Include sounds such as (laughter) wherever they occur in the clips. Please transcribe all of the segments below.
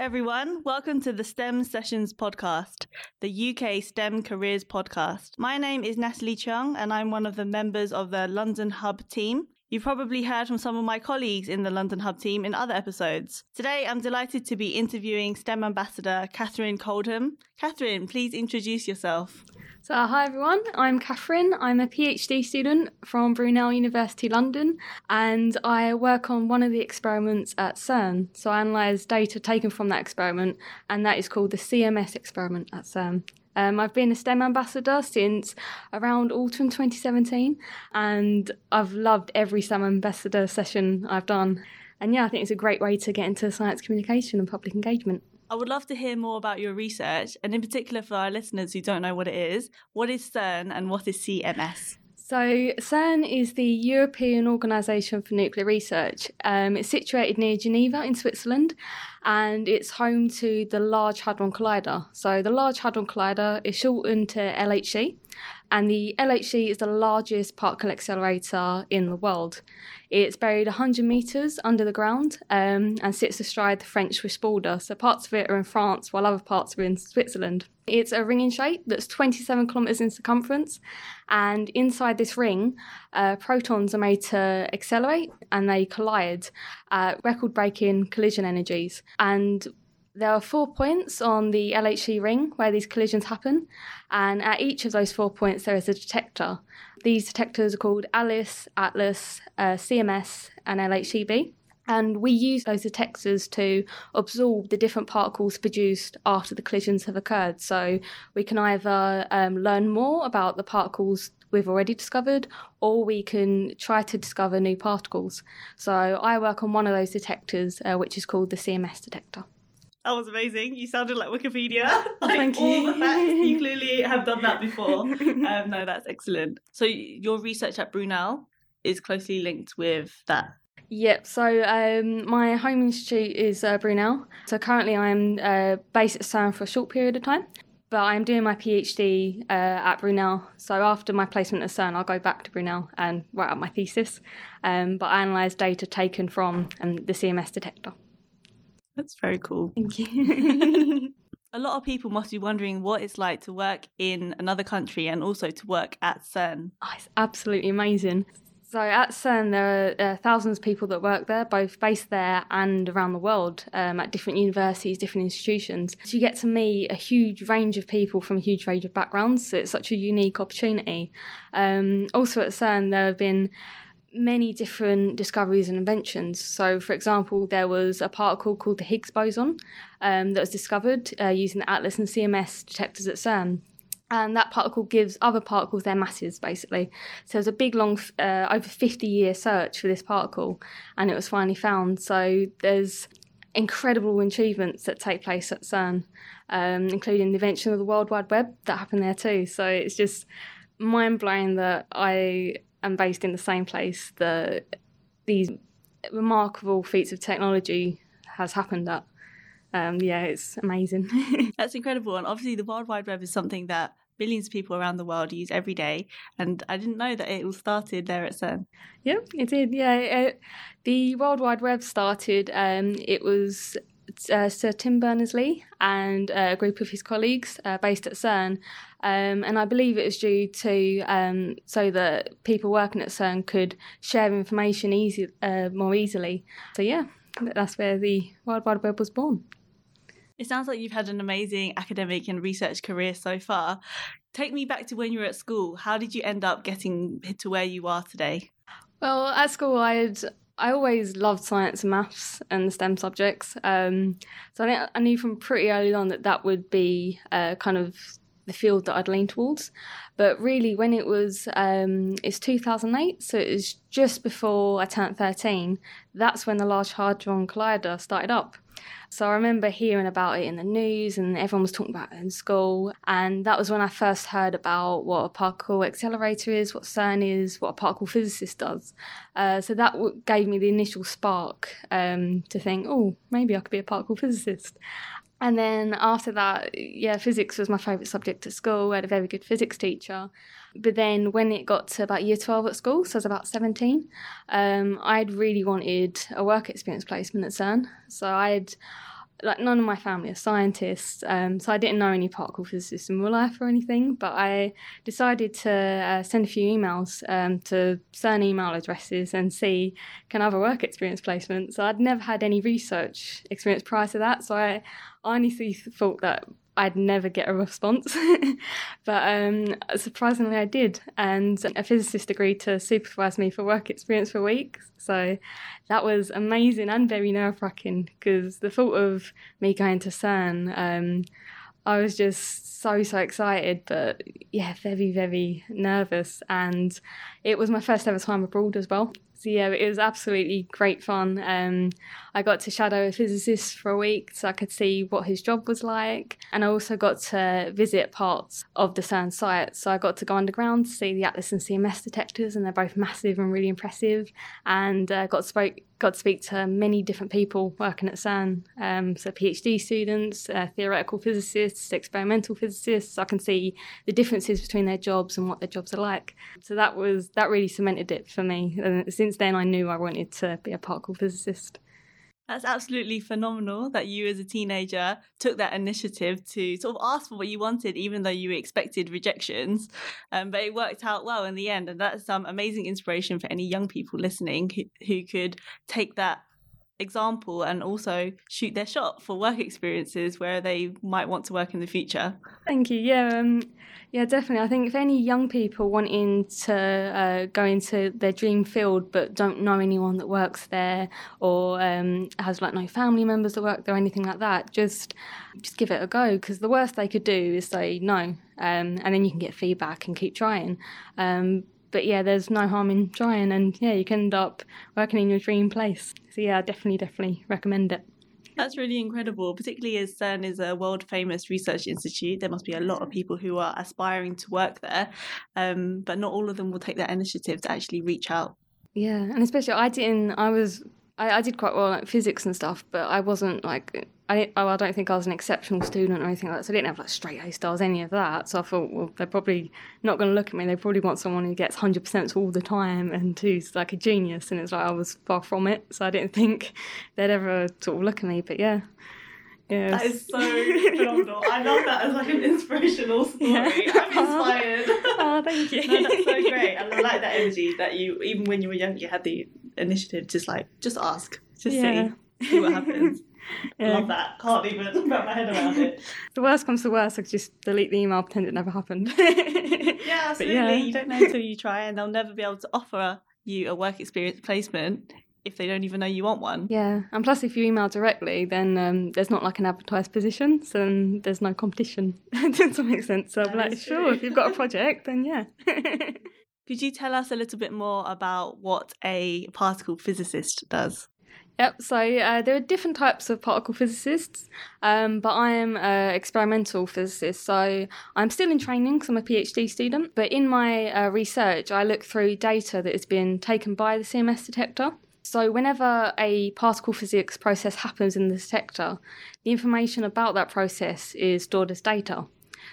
everyone. Welcome to the STEM Sessions podcast, the UK STEM Careers podcast. My name is Natalie Chung, and I'm one of the members of the London Hub team. You've probably heard from some of my colleagues in the London Hub team in other episodes. Today, I'm delighted to be interviewing STEM Ambassador Catherine Coldham. Catherine, please introduce yourself. So, hi everyone, I'm Catherine. I'm a PhD student from Brunel University London and I work on one of the experiments at CERN. So, I analyse data taken from that experiment and that is called the CMS experiment at CERN. Um, I've been a STEM ambassador since around autumn 2017 and I've loved every STEM ambassador session I've done. And yeah, I think it's a great way to get into science communication and public engagement. I would love to hear more about your research, and in particular for our listeners who don't know what it is, what is CERN and what is CMS? So, CERN is the European Organisation for Nuclear Research. Um, it's situated near Geneva in Switzerland and it's home to the Large Hadron Collider. So, the Large Hadron Collider is shortened to LHC, and the LHC is the largest particle accelerator in the world. It's buried 100 metres under the ground um, and sits astride the French Swiss border. So parts of it are in France while other parts are in Switzerland. It's a ring in shape that's 27 kilometres in circumference, and inside this ring, uh, protons are made to accelerate and they collide at record breaking collision energies. And there are four points on the LHC ring where these collisions happen, and at each of those four points, there is a detector. These detectors are called ALICE, ATLAS, uh, CMS, and LHCb. And we use those detectors to absorb the different particles produced after the collisions have occurred. So we can either um, learn more about the particles we've already discovered, or we can try to discover new particles. So I work on one of those detectors, uh, which is called the CMS detector. That was amazing. You sounded like Wikipedia. (laughs) (laughs) like Thank all you. the facts. You clearly have done that before. (laughs) Um, no, that's excellent. So your research at Brunel is closely linked with that. Yep. So um, my home institute is uh, Brunel. So currently I'm uh, based at CERN for a short period of time, but I'm doing my PhD uh, at Brunel. So after my placement at CERN, I'll go back to Brunel and write up my thesis. Um, but I analyse data taken from um, the CMS detector. That's very cool. Thank you. (laughs) a lot of people must be wondering what it's like to work in another country and also to work at CERN. Oh, it's absolutely amazing. So at CERN, there are uh, thousands of people that work there, both based there and around the world um, at different universities, different institutions. So you get to meet a huge range of people from a huge range of backgrounds. So it's such a unique opportunity. Um, also at CERN, there have been many different discoveries and inventions. So, for example, there was a particle called the Higgs boson um, that was discovered uh, using the ATLAS and CMS detectors at CERN. And that particle gives other particles their masses, basically. So there's a big, long, uh, over 50 year search for this particle, and it was finally found. So there's incredible achievements that take place at CERN, um, including the invention of the World Wide Web that happened there too. So it's just mind blowing that I am based in the same place that these remarkable feats of technology has happened at. Um, yeah, it's amazing. (laughs) That's incredible. And obviously, the World Wide Web is something that billions of people around the world use every day. And I didn't know that it all started there at CERN. Yeah, it did. Yeah, it, the World Wide Web started. Um, it was uh, Sir Tim Berners Lee and a group of his colleagues uh, based at CERN. Um, and I believe it was due to um, so that people working at CERN could share information easy, uh, more easily. So, yeah, that's where the World Wide Web was born. It sounds like you've had an amazing academic and research career so far. Take me back to when you were at school. How did you end up getting to where you are today? Well, at school, I had I always loved science and maths and the STEM subjects. Um, so I think I knew from pretty early on that that would be uh, kind of the field that I'd lean towards. But really, when it was, um, it's 2008, so it was just before I turned 13, that's when the Large Hadron Collider started up. So I remember hearing about it in the news and everyone was talking about it in school. And that was when I first heard about what a particle accelerator is, what CERN is, what a particle physicist does. Uh, so that w- gave me the initial spark um, to think, oh, maybe I could be a particle physicist. And then after that, yeah, physics was my favourite subject at school. I had a very good physics teacher. But then when it got to about year 12 at school, so I was about 17, um, I'd really wanted a work experience placement at CERN. So I'd like none of my family are scientists, um, so I didn't know any particle physicists in real life or anything. But I decided to uh, send a few emails um, to certain email addresses and see can I have a work experience placement. So I'd never had any research experience prior to that, so I honestly thought that I'd never get a response. (laughs) but um, surprisingly, I did. And a physicist agreed to supervise me for work experience for a week. So that was amazing and very nerve wracking because the thought of me going to CERN, um, I was just so, so excited, but yeah, very, very nervous. And it was my first ever time abroad as well. So yeah, it was absolutely great fun. Um, I got to shadow a physicist for a week so I could see what his job was like, and I also got to visit parts of the CERN site. So I got to go underground to see the Atlas and CMS detectors, and they're both massive and really impressive. And uh, got spoke got to speak to many different people working at CERN, um, so PhD students, uh, theoretical physicists, experimental physicists. I can see the differences between their jobs and what their jobs are like. So that was that really cemented it for me. And since then, I knew I wanted to be a particle physicist. That's absolutely phenomenal that you, as a teenager, took that initiative to sort of ask for what you wanted, even though you expected rejections. Um, but it worked out well in the end. And that's some amazing inspiration for any young people listening who, who could take that example and also shoot their shot for work experiences where they might want to work in the future. Thank you. Yeah, um, yeah, definitely. I think if any young people wanting to uh, go into their dream field but don't know anyone that works there or um, has like no family members that work there or anything like that, just just give it a go because the worst they could do is say no, um, and then you can get feedback and keep trying. But yeah, there's no harm in trying, and yeah, you can end up working in your dream place. So yeah, I definitely, definitely recommend it. That's really incredible, particularly as CERN is a world famous research institute. There must be a lot of people who are aspiring to work there, um, but not all of them will take that initiative to actually reach out. Yeah, and especially I didn't. I was I, I did quite well like physics and stuff, but I wasn't like I oh, I don't think I was an exceptional student or anything like that. So I didn't have like straight A stars, any of that. So I thought, well, they're probably not going to look at me. They probably want someone who gets hundred percent all the time and who's like a genius. And it's like I was far from it, so I didn't think they'd ever sort of look at me. But yeah. Yes. That is so (laughs) phenomenal. I love that as like an inspirational story. Yeah. I'm inspired. (laughs) Oh, thank you. (laughs) no, that's so great. I like that energy that you, even when you were young, you had the initiative. Just like, just ask, just yeah. see, see what happens. (laughs) Yeah. Love that. Can't even (laughs) wrap my head around it. the worst comes to worst, I just delete the email, pretend it never happened. (laughs) yeah, absolutely. Yeah. You don't know until you try, and they'll never be able to offer you a work experience placement if they don't even know you want one. Yeah, and plus, if you email directly, then um, there's not like an advertised position, so then there's no competition. That make sense? So I'm like, sure, if you've got a project, then yeah. Could you tell us a little bit more about what a particle physicist does? Yep, so uh, there are different types of particle physicists, um, but I am an experimental physicist. So I'm still in training because I'm a PhD student. But in my uh, research, I look through data that has been taken by the CMS detector. So, whenever a particle physics process happens in the detector, the information about that process is stored as data.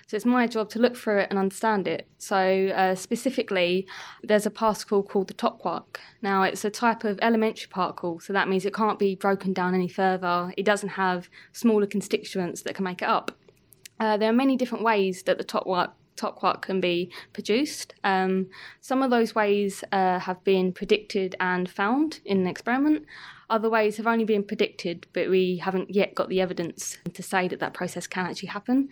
So it's my job to look through it and understand it. So uh, specifically, there's a particle called the top quark. Now it's a type of elementary particle, so that means it can't be broken down any further. It doesn't have smaller constituents that can make it up. Uh, there are many different ways that the top quark top quark can be produced. Um, some of those ways uh, have been predicted and found in an experiment. Other ways have only been predicted, but we haven't yet got the evidence to say that that process can actually happen.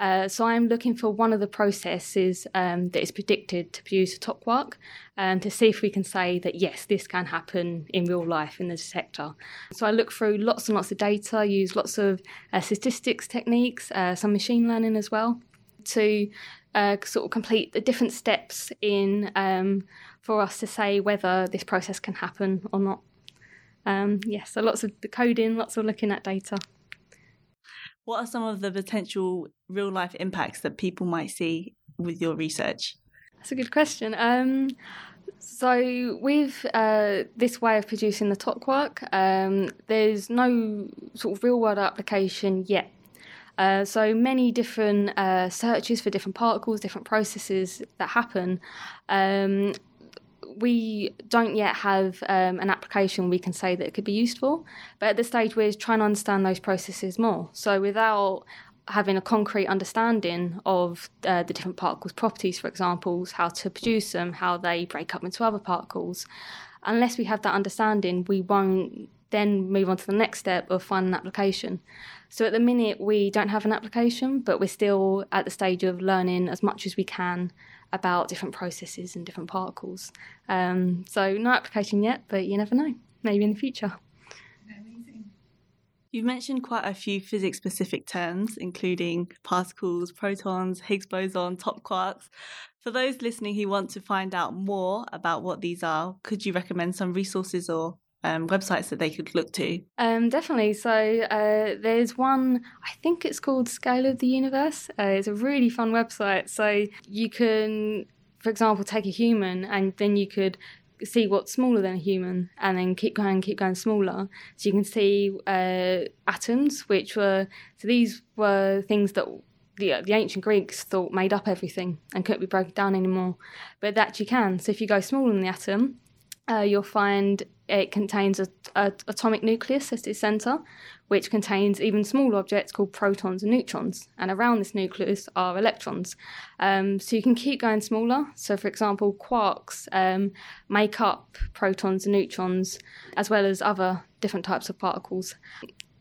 Uh, so I'm looking for one of the processes um, that is predicted to produce a top quark um, to see if we can say that yes, this can happen in real life in the detector. So I look through lots and lots of data, use lots of uh, statistics techniques, uh, some machine learning as well to uh, sort of complete the different steps in um, for us to say whether this process can happen or not. Um, yeah, so lots of the coding, lots of looking at data. What are some of the potential real life impacts that people might see with your research? That's a good question. Um, so, with uh, this way of producing the top quark, um, there's no sort of real world application yet. Uh, so many different uh, searches for different particles, different processes that happen. Um, we don't yet have um, an application we can say that it could be used for. But at this stage, we're trying to understand those processes more. So without having a concrete understanding of uh, the different particles' properties, for example, how to produce them, how they break up into other particles, unless we have that understanding, we won't then move on to the next step of finding an application. So at the minute, we don't have an application, but we're still at the stage of learning as much as we can about different processes and different particles. Um, so no application yet, but you never know. Maybe in the future. You've mentioned quite a few physics specific terms, including particles, protons, Higgs boson, top quarks. For those listening who want to find out more about what these are, could you recommend some resources or um, websites that they could look to? Um, definitely. So uh, there's one, I think it's called Scale of the Universe. Uh, it's a really fun website. So you can, for example, take a human and then you could see what's smaller than a human and then keep going keep going smaller so you can see uh, atoms which were so these were things that the, the ancient Greeks thought made up everything and couldn't be broken down anymore, but that you can. So if you go smaller than the atom, uh, you'll find it contains a, a, atomic nucleus at its centre, which contains even smaller objects called protons and neutrons. And around this nucleus are electrons. Um, so you can keep going smaller. So, for example, quarks um, make up protons and neutrons, as well as other different types of particles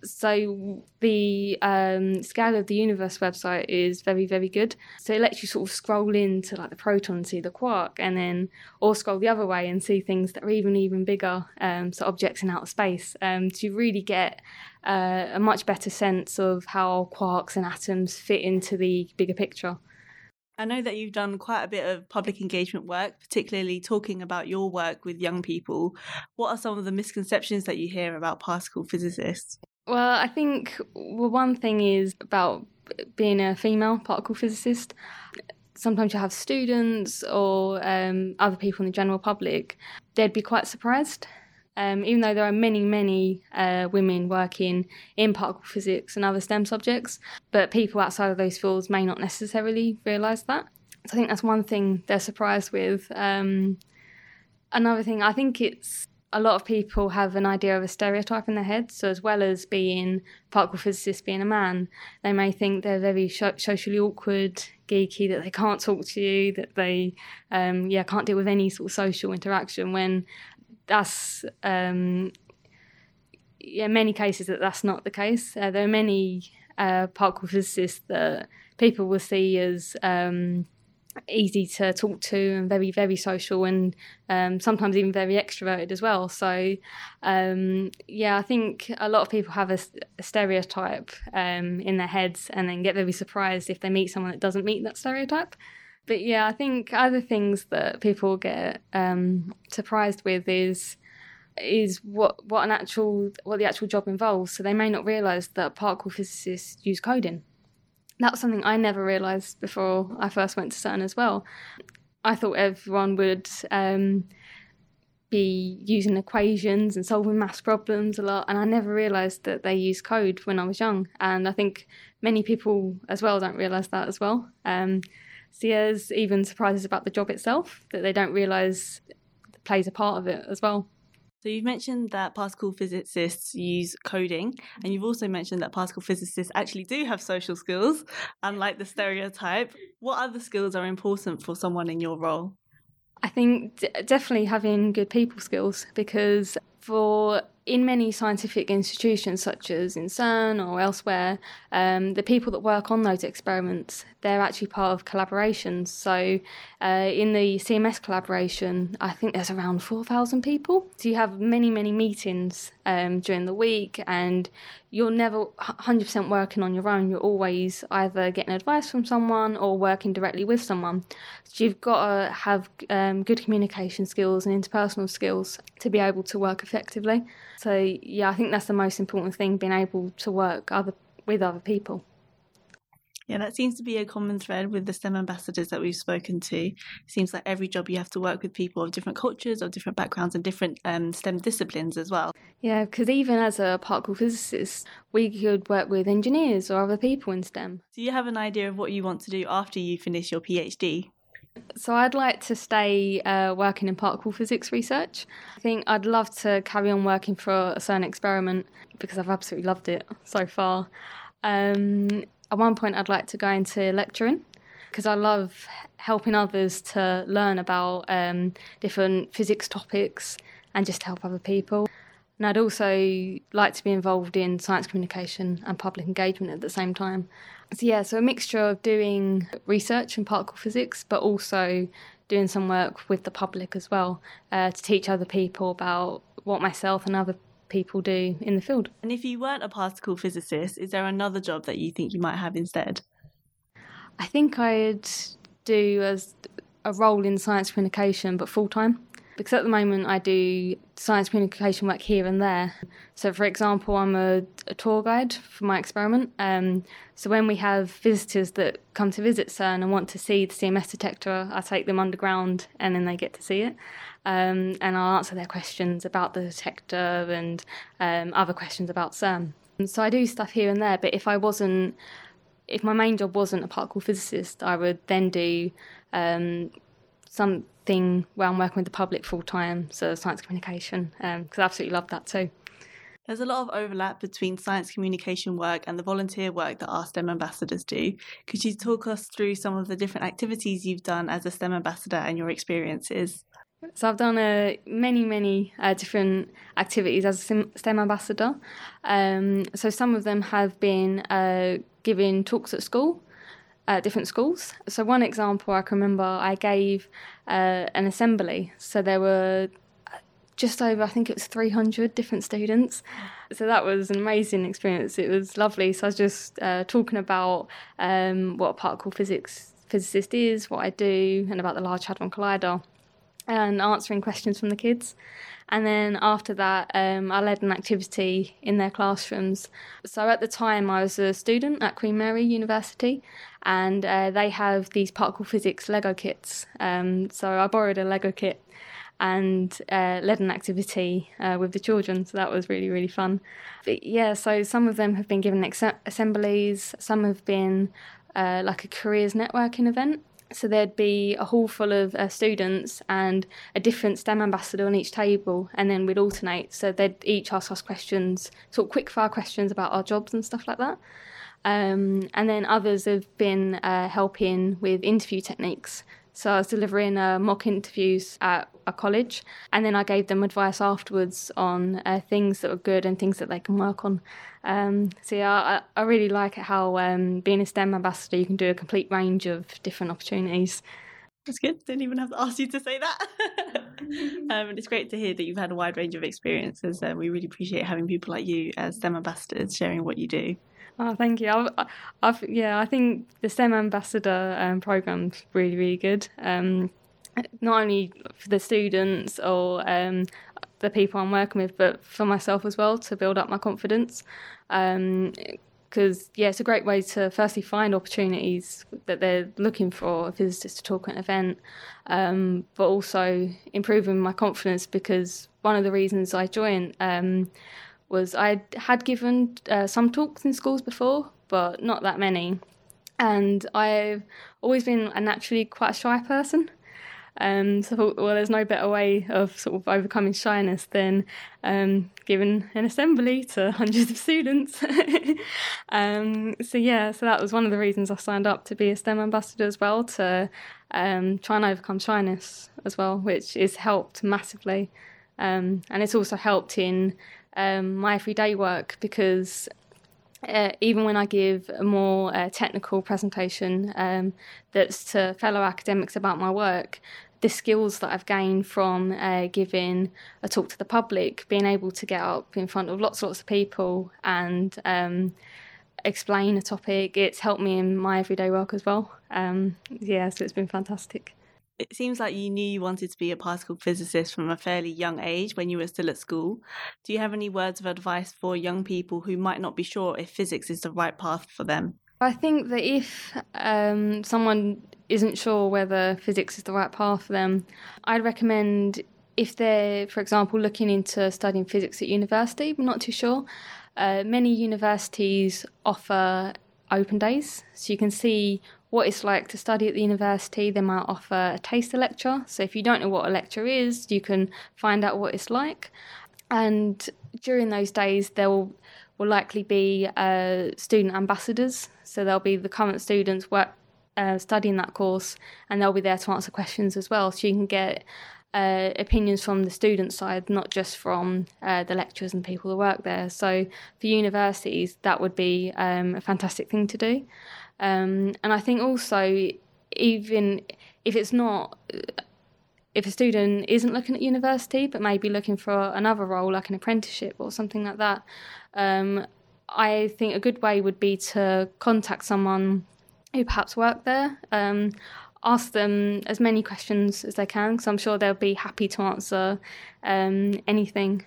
so the um, scale of the universe website is very very good so it lets you sort of scroll into like the proton and see the quark and then or scroll the other way and see things that are even even bigger um, so objects in outer space um, to really get uh, a much better sense of how quarks and atoms fit into the bigger picture I know that you've done quite a bit of public engagement work, particularly talking about your work with young people. What are some of the misconceptions that you hear about particle physicists? Well, I think well, one thing is about being a female particle physicist. Sometimes you have students or um, other people in the general public, they'd be quite surprised. Um, even though there are many, many uh, women working in particle physics and other STEM subjects, but people outside of those fields may not necessarily realise that. So I think that's one thing they're surprised with. Um, another thing, I think it's a lot of people have an idea of a stereotype in their head. So, as well as being particle physicist being a man, they may think they're very socially awkward, geeky, that they can't talk to you, that they, um, yeah, can't deal with any sort of social interaction. When that's, um, yeah, many cases that that's not the case. Uh, there are many uh, particle physicists that people will see as um, easy to talk to and very very social and um, sometimes even very extroverted as well. So um, yeah i think a lot of people have a, a stereotype um, in their heads and then get very surprised if they meet someone that doesn't meet that stereotype. But yeah i think other things that people get um, surprised with is is what what an actual what the actual job involves. So they may not realize that particle physicists use coding that was something I never realised before I first went to CERN as well. I thought everyone would um, be using equations and solving maths problems a lot, and I never realised that they use code when I was young. And I think many people as well don't realise that as well. Um, there's even surprises about the job itself that they don't realise plays a part of it as well. So you've mentioned that particle physicists use coding, and you've also mentioned that particle physicists actually do have social skills, unlike the stereotype. What other skills are important for someone in your role? I think d- definitely having good people skills because for in many scientific institutions, such as in CERN or elsewhere, um, the people that work on those experiments, they're actually part of collaborations. So, uh, in the CMS collaboration, I think there's around 4,000 people. So, you have many, many meetings um, during the week, and you're never 100% working on your own. You're always either getting advice from someone or working directly with someone. So, you've got to have um, good communication skills and interpersonal skills to be able to work effectively. So yeah, I think that's the most important thing: being able to work other with other people. Yeah, that seems to be a common thread with the STEM ambassadors that we've spoken to. It seems like every job you have to work with people of different cultures, of different backgrounds, and different um, STEM disciplines as well. Yeah, because even as a particle physicist, we could work with engineers or other people in STEM. Do you have an idea of what you want to do after you finish your PhD? So I'd like to stay uh, working in particle physics research. I think I'd love to carry on working for a CERN experiment because I've absolutely loved it so far. Um, at one point, I'd like to go into lecturing because I love helping others to learn about um, different physics topics and just help other people. And I'd also like to be involved in science communication and public engagement at the same time. So, yeah, so a mixture of doing research in particle physics, but also doing some work with the public as well uh, to teach other people about what myself and other people do in the field. And if you weren't a particle physicist, is there another job that you think you might have instead? I think I'd do as a role in science communication, but full time because at the moment I do science communication work here and there. So, for example, I'm a, a tour guide for my experiment. Um, so, when we have visitors that come to visit CERN and want to see the CMS detector, I take them underground and then they get to see it. Um, and I'll answer their questions about the detector and um, other questions about CERN. So, I do stuff here and there, but if I wasn't if my main job wasn't a particle physicist, I would then do um, something where I'm working with the public full time, so science communication, because um, I absolutely love that too. There's a lot of overlap between science communication work and the volunteer work that our STEM ambassadors do. Could you talk us through some of the different activities you've done as a STEM ambassador and your experiences? So I've done uh, many, many uh, different activities as a STEM ambassador. Um, so some of them have been uh, giving talks at school at different schools. So one example I can remember, I gave uh, an assembly. So there were just over, I think it was 300 different students. So that was an amazing experience. It was lovely. So I was just uh, talking about um, what a particle physics physicist is, what I do, and about the Large Hadron Collider, and answering questions from the kids. And then after that, um, I led an activity in their classrooms. So at the time, I was a student at Queen Mary University, and uh, they have these particle physics Lego kits. Um, so I borrowed a Lego kit and uh, led an activity uh, with the children. So that was really, really fun. But yeah, so some of them have been given ex- assemblies, some have been uh, like a careers networking event. So there'd be a hall full of uh, students and a different STEM ambassador on each table, and then we'd alternate. So they'd each ask us questions, sort of quick fire questions about our jobs and stuff like that. Um, and then others have been uh, helping with interview techniques. So I was delivering uh, mock interviews at a college, and then I gave them advice afterwards on uh, things that were good and things that they can work on. Um, so yeah, I, I, really like it how um, being a STEM ambassador, you can do a complete range of different opportunities. That's good. Didn't even have to ask you to say that. (laughs) um, it's great to hear that you've had a wide range of experiences. Uh, we really appreciate having people like you as STEM ambassadors sharing what you do. Oh, thank you. I've, I've, yeah, I think the STEM ambassador um, program's really, really good. Um, not only for the students or um, the people I'm working with, but for myself as well to build up my confidence. Because um, yeah, it's a great way to firstly find opportunities that they're looking for a physicist to talk at an event, um, but also improving my confidence because one of the reasons I joined um, was I had given uh, some talks in schools before, but not that many. And I've always been a naturally quite a shy person. Um, so I thought, well, there's no better way of sort of overcoming shyness than um, giving an assembly to (laughs) hundreds of students. (laughs) um, so yeah, so that was one of the reasons I signed up to be a STEM ambassador as well to um, try and overcome shyness as well, which has helped massively. Um, and it's also helped in um, my everyday work because uh, even when I give a more uh, technical presentation um, that's to fellow academics about my work, the skills that I've gained from uh, giving a talk to the public, being able to get up in front of lots, lots of people and um, explain a topic, it's helped me in my everyday work as well. Um, yeah, so it's been fantastic it seems like you knew you wanted to be a particle physicist from a fairly young age when you were still at school. Do you have any words of advice for young people who might not be sure if physics is the right path for them? I think that if um, someone isn't sure whether physics is the right path for them, I'd recommend if they're, for example, looking into studying physics at university, but not too sure, uh, many universities offer open days. So you can see what it's like to study at the university. They might offer a taster lecture. So if you don't know what a lecture is, you can find out what it's like. And during those days, there will, will likely be uh, student ambassadors. So there'll be the current students work, uh, studying that course, and they'll be there to answer questions as well. So you can get uh, opinions from the student side, not just from uh, the lecturers and people who work there. So for universities, that would be um, a fantastic thing to do. Um, and I think also, even if it's not, if a student isn't looking at university but maybe looking for another role like an apprenticeship or something like that, um, I think a good way would be to contact someone who perhaps worked there. Um, ask them as many questions as they can because I'm sure they'll be happy to answer um, anything.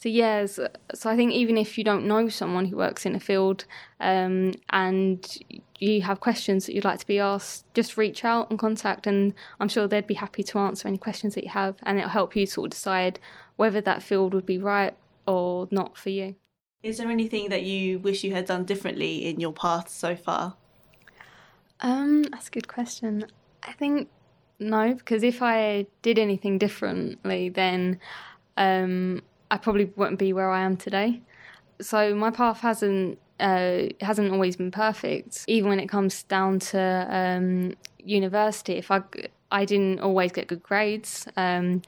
So yes, so, so, I think even if you don't know someone who works in a field um, and you have questions that you'd like to be asked, just reach out and contact, and I'm sure they'd be happy to answer any questions that you have, and it'll help you sort of decide whether that field would be right or not for you. Is there anything that you wish you had done differently in your path so far? Um, that's a good question. I think no, because if I did anything differently, then um, I probably wouldn't be where I am today. So my path hasn't uh, hasn't always been perfect. Even when it comes down to um, university, if I I didn't always get good grades, um,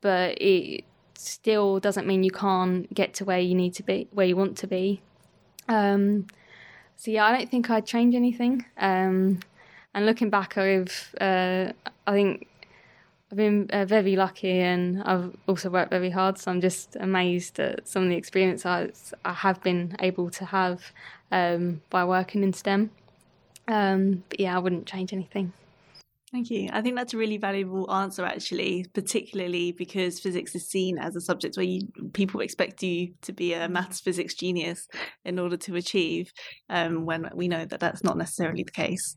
but it still doesn't mean you can't get to where you need to be, where you want to be. Um, so yeah, I don't think I'd change anything. Um, and looking back, I've uh, I think I've been uh, very lucky and I've also worked very hard. So I'm just amazed at some of the experience I, I have been able to have um, by working in STEM. Um, but yeah, I wouldn't change anything. Thank you. I think that's a really valuable answer, actually, particularly because physics is seen as a subject where you, people expect you to be a maths physics genius in order to achieve, um, when we know that that's not necessarily the case.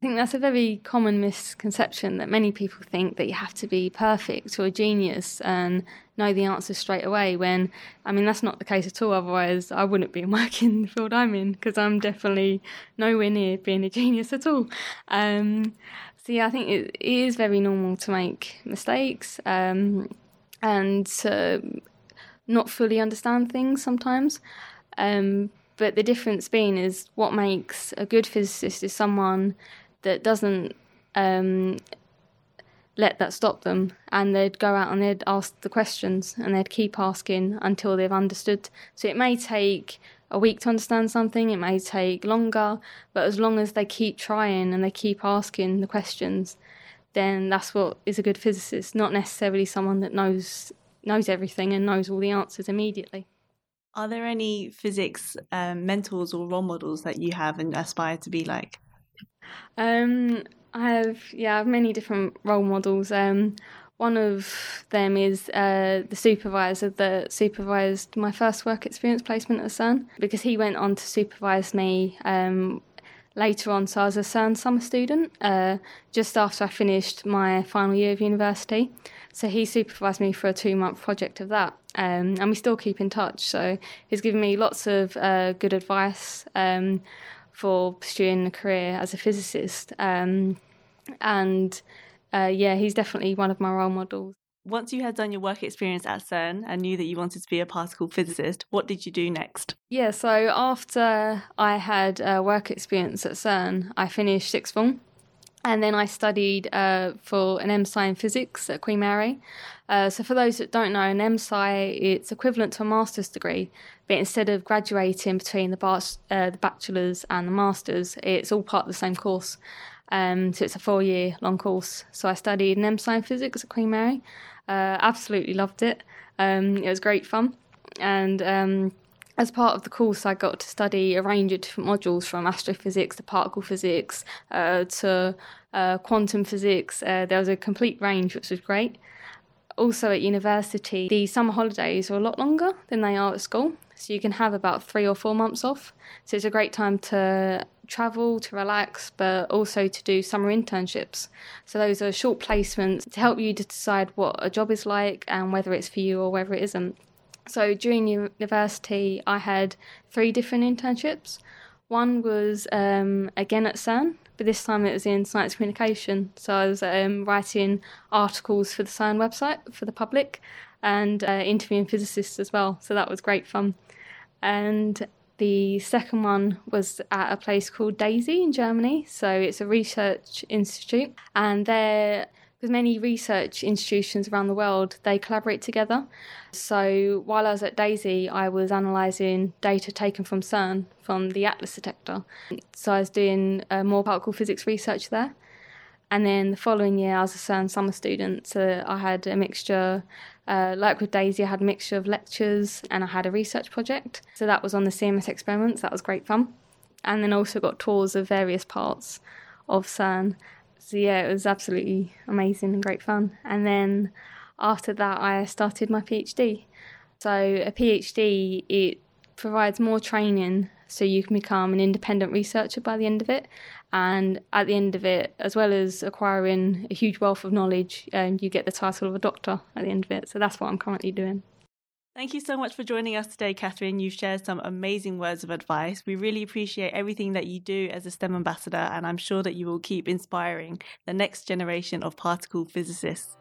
I think that's a very common misconception that many people think that you have to be perfect or a genius and know the answer straight away. When I mean that's not the case at all. Otherwise, I wouldn't be (laughs) working in the field I'm in because I'm definitely nowhere near being a genius at all. Um, so yeah, I think it, it is very normal to make mistakes um, and to not fully understand things sometimes. Um, but the difference being is what makes a good physicist is someone that doesn't um, let that stop them and they'd go out and they'd ask the questions and they'd keep asking until they've understood. So it may take a week to understand something, it may take longer, but as long as they keep trying and they keep asking the questions, then that's what is a good physicist, not necessarily someone that knows knows everything and knows all the answers immediately. Are there any physics um, mentors or role models that you have and aspire to be like? Um, I have yeah, I have many different role models. Um, one of them is uh, the supervisor that supervised my first work experience placement at CERN because he went on to supervise me um, later on. So I was a CERN summer student uh, just after I finished my final year of university. So he supervised me for a two month project of that. Um, and we still keep in touch. So he's given me lots of uh, good advice. Um, for pursuing a career as a physicist. Um, and uh, yeah, he's definitely one of my role models. Once you had done your work experience at CERN and knew that you wanted to be a particle physicist, what did you do next? Yeah, so after I had uh, work experience at CERN, I finished sixth form and then I studied uh, for an MSci in physics at Queen Mary. Uh, so, for those that don't know, an MSci it's equivalent to a master's degree, but instead of graduating between the, bar- uh, the bachelor's and the master's, it's all part of the same course. Um, so it's a four-year long course. So I studied an MSci in physics at Queen Mary. Uh, absolutely loved it. Um, it was great fun, and um, as part of the course, I got to study a range of different modules from astrophysics to particle physics uh, to uh, quantum physics. Uh, there was a complete range, which was great. Also, at university, the summer holidays are a lot longer than they are at school. So, you can have about three or four months off. So, it's a great time to travel, to relax, but also to do summer internships. So, those are short placements to help you to decide what a job is like and whether it's for you or whether it isn't. So during university, I had three different internships. One was um, again at CERN, but this time it was in science communication. So I was um, writing articles for the CERN website for the public and uh, interviewing physicists as well. So that was great fun. And the second one was at a place called DESY in Germany. So it's a research institute, and they're because many research institutions around the world they collaborate together. So while I was at DESY, I was analysing data taken from CERN from the Atlas detector. So I was doing uh, more particle physics research there. And then the following year, I was a CERN summer student, so I had a mixture. Uh, like with DESY, I had a mixture of lectures and I had a research project. So that was on the CMS experiments. That was great fun. And then also got tours of various parts of CERN so yeah, it was absolutely amazing and great fun. And then after that, I started my PhD. So a PhD it provides more training so you can become an independent researcher by the end of it. And at the end of it, as well as acquiring a huge wealth of knowledge, um, you get the title of a doctor at the end of it. So that's what I'm currently doing. Thank you so much for joining us today, Catherine. You've shared some amazing words of advice. We really appreciate everything that you do as a STEM ambassador, and I'm sure that you will keep inspiring the next generation of particle physicists.